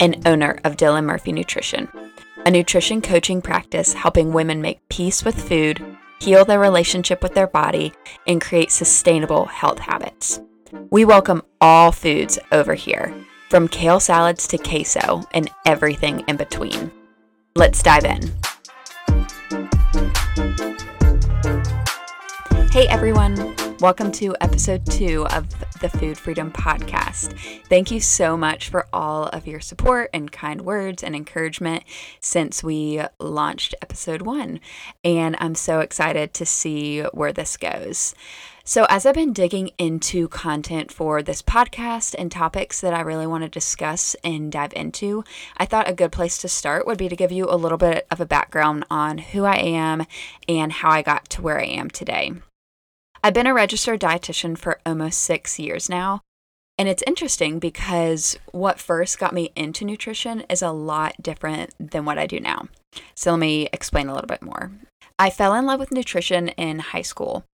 and owner of Dylan Murphy Nutrition, a nutrition coaching practice helping women make peace with food, heal their relationship with their body, and create sustainable health habits. We welcome all foods over here, from kale salads to queso and everything in between. Let's dive in. Hey everyone, welcome to episode two of the Food Freedom Podcast. Thank you so much for all of your support and kind words and encouragement since we launched episode one. And I'm so excited to see where this goes. So, as I've been digging into content for this podcast and topics that I really want to discuss and dive into, I thought a good place to start would be to give you a little bit of a background on who I am and how I got to where I am today. I've been a registered dietitian for almost six years now. And it's interesting because what first got me into nutrition is a lot different than what I do now. So let me explain a little bit more. I fell in love with nutrition in high school.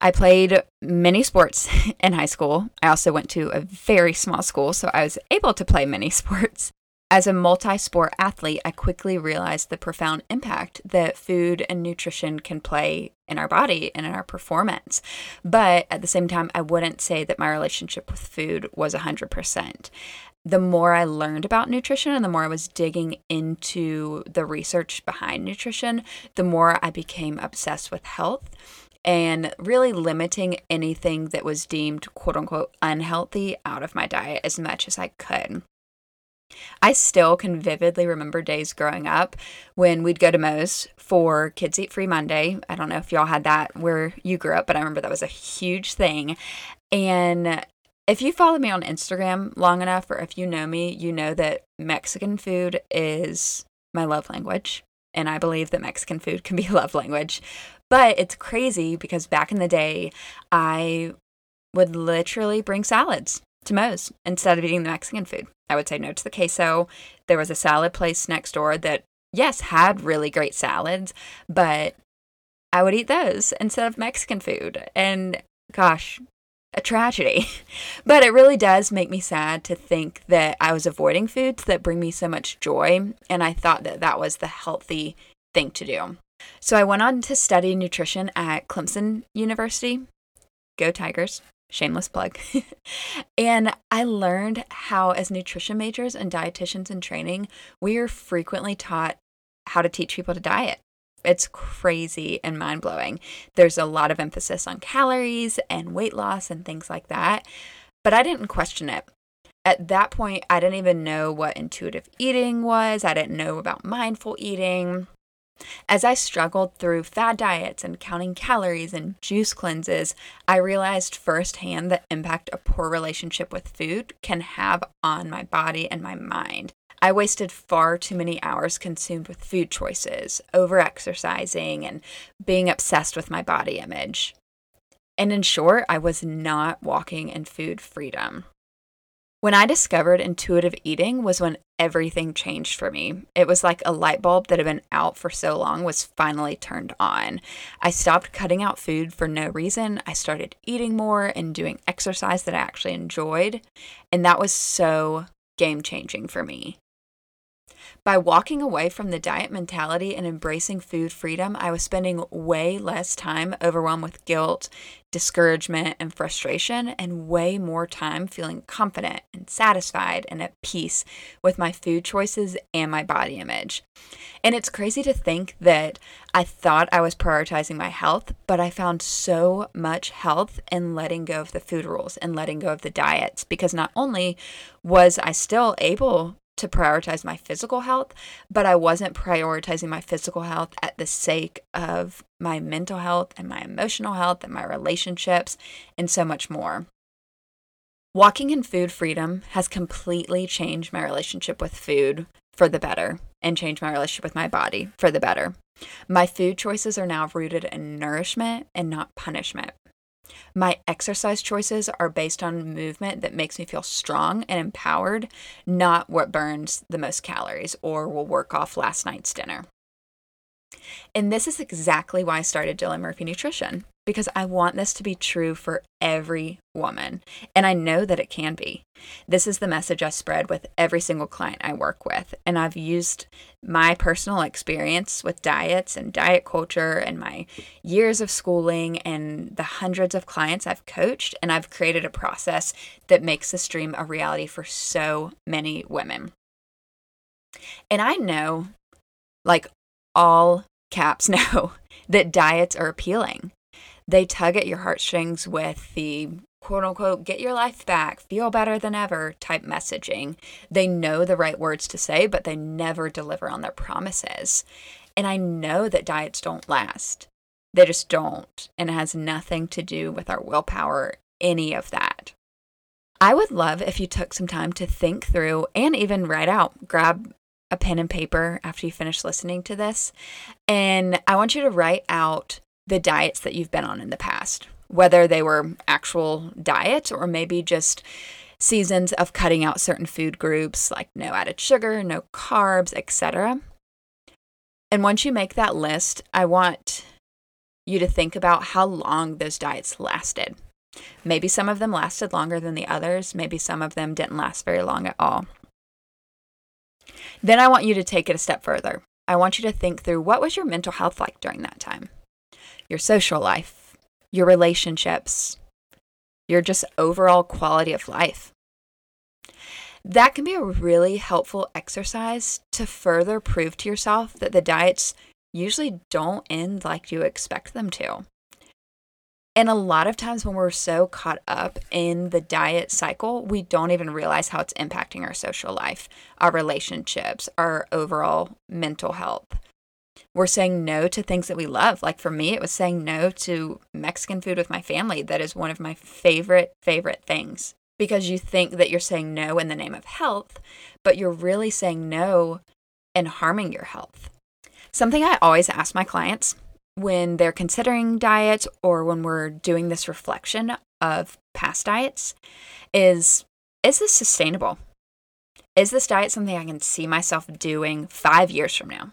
I played many sports in high school. I also went to a very small school, so I was able to play many sports. As a multi sport athlete, I quickly realized the profound impact that food and nutrition can play in our body and in our performance. But at the same time, I wouldn't say that my relationship with food was 100%. The more I learned about nutrition and the more I was digging into the research behind nutrition, the more I became obsessed with health and really limiting anything that was deemed quote unquote unhealthy out of my diet as much as I could. I still can vividly remember days growing up when we'd go to Moe's for Kids Eat Free Monday. I don't know if y'all had that where you grew up, but I remember that was a huge thing. And if you follow me on Instagram long enough, or if you know me, you know that Mexican food is my love language. And I believe that Mexican food can be a love language. But it's crazy because back in the day, I would literally bring salads to Moe's instead of eating the Mexican food. I would say no to the queso. There was a salad place next door that, yes, had really great salads, but I would eat those instead of Mexican food. And gosh, a tragedy. but it really does make me sad to think that I was avoiding foods that bring me so much joy. And I thought that that was the healthy thing to do. So I went on to study nutrition at Clemson University. Go Tigers shameless plug. and I learned how, as nutrition majors and dietitians in training, we are frequently taught how to teach people to diet. It's crazy and mind blowing. There's a lot of emphasis on calories and weight loss and things like that, but I didn't question it. At that point, I didn't even know what intuitive eating was. I didn't know about mindful eating. As I struggled through fad diets and counting calories and juice cleanses, I realized firsthand the impact a poor relationship with food can have on my body and my mind. I wasted far too many hours consumed with food choices, over exercising, and being obsessed with my body image. And in short, I was not walking in food freedom. When I discovered intuitive eating was when everything changed for me. It was like a light bulb that had been out for so long was finally turned on. I stopped cutting out food for no reason. I started eating more and doing exercise that I actually enjoyed. And that was so game changing for me. By walking away from the diet mentality and embracing food freedom, I was spending way less time overwhelmed with guilt, discouragement, and frustration, and way more time feeling confident and satisfied and at peace with my food choices and my body image. And it's crazy to think that I thought I was prioritizing my health, but I found so much health in letting go of the food rules and letting go of the diets because not only was I still able to prioritize my physical health, but I wasn't prioritizing my physical health at the sake of my mental health and my emotional health and my relationships and so much more. Walking in food freedom has completely changed my relationship with food for the better and changed my relationship with my body for the better. My food choices are now rooted in nourishment and not punishment. My exercise choices are based on movement that makes me feel strong and empowered, not what burns the most calories or will work off last night's dinner. And this is exactly why I started Dylan Murphy Nutrition because I want this to be true for every woman. And I know that it can be. This is the message I spread with every single client I work with. And I've used my personal experience with diets and diet culture and my years of schooling and the hundreds of clients I've coached. And I've created a process that makes this dream a reality for so many women. And I know, like all caps know, that diets are appealing they tug at your heartstrings with the quote unquote get your life back, feel better than ever type messaging. They know the right words to say, but they never deliver on their promises. And I know that diets don't last. They just don't. And it has nothing to do with our willpower, any of that. I would love if you took some time to think through and even write out, grab a pen and paper after you finish listening to this. And I want you to write out the diets that you've been on in the past, whether they were actual diets or maybe just seasons of cutting out certain food groups like no added sugar, no carbs, etc. And once you make that list, I want you to think about how long those diets lasted. Maybe some of them lasted longer than the others, maybe some of them didn't last very long at all. Then I want you to take it a step further. I want you to think through what was your mental health like during that time? your social life, your relationships, your just overall quality of life. That can be a really helpful exercise to further prove to yourself that the diets usually don't end like you expect them to. And a lot of times when we're so caught up in the diet cycle, we don't even realize how it's impacting our social life, our relationships, our overall mental health we're saying no to things that we love. Like for me, it was saying no to Mexican food with my family. That is one of my favorite, favorite things because you think that you're saying no in the name of health, but you're really saying no and harming your health. Something I always ask my clients when they're considering diets or when we're doing this reflection of past diets is is this sustainable? Is this diet something I can see myself doing five years from now?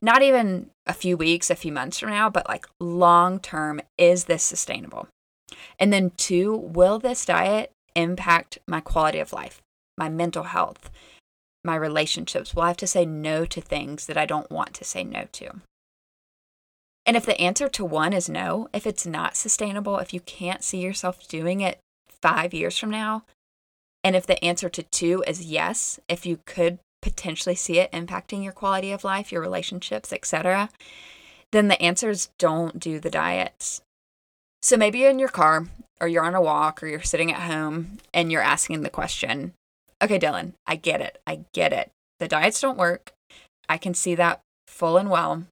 Not even a few weeks, a few months from now, but like long term, is this sustainable? And then, two, will this diet impact my quality of life, my mental health, my relationships? Will I have to say no to things that I don't want to say no to? And if the answer to one is no, if it's not sustainable, if you can't see yourself doing it five years from now, and if the answer to two is yes, if you could potentially see it impacting your quality of life, your relationships, etc., then the answer is don't do the diets. So maybe you're in your car or you're on a walk or you're sitting at home and you're asking the question, okay, Dylan, I get it. I get it. The diets don't work. I can see that full and well.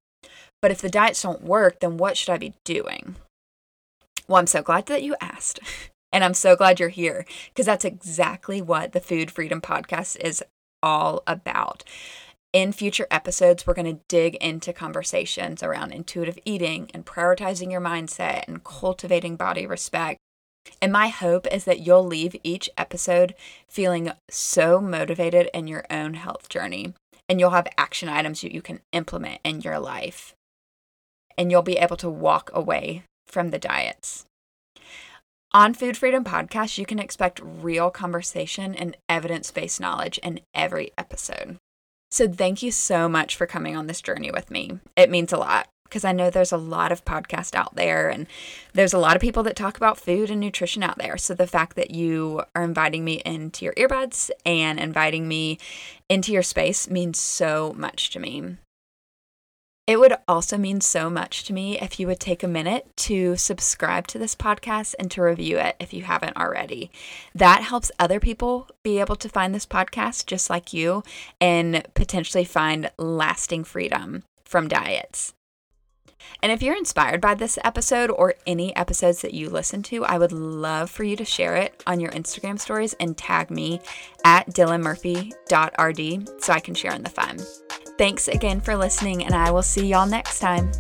But if the diets don't work, then what should I be doing? Well, I'm so glad that you asked. And I'm so glad you're here because that's exactly what the Food Freedom Podcast is all about. In future episodes, we're going to dig into conversations around intuitive eating and prioritizing your mindset and cultivating body respect. And my hope is that you'll leave each episode feeling so motivated in your own health journey. And you'll have action items that you can implement in your life. And you'll be able to walk away from the diets. On Food Freedom Podcast, you can expect real conversation and evidence based knowledge in every episode. So, thank you so much for coming on this journey with me. It means a lot because I know there's a lot of podcasts out there and there's a lot of people that talk about food and nutrition out there. So, the fact that you are inviting me into your earbuds and inviting me into your space means so much to me. It would also mean so much to me if you would take a minute to subscribe to this podcast and to review it if you haven't already. That helps other people be able to find this podcast just like you and potentially find lasting freedom from diets. And if you're inspired by this episode or any episodes that you listen to, I would love for you to share it on your Instagram stories and tag me at dylanmurphy.rd so I can share in the fun. Thanks again for listening, and I will see y'all next time.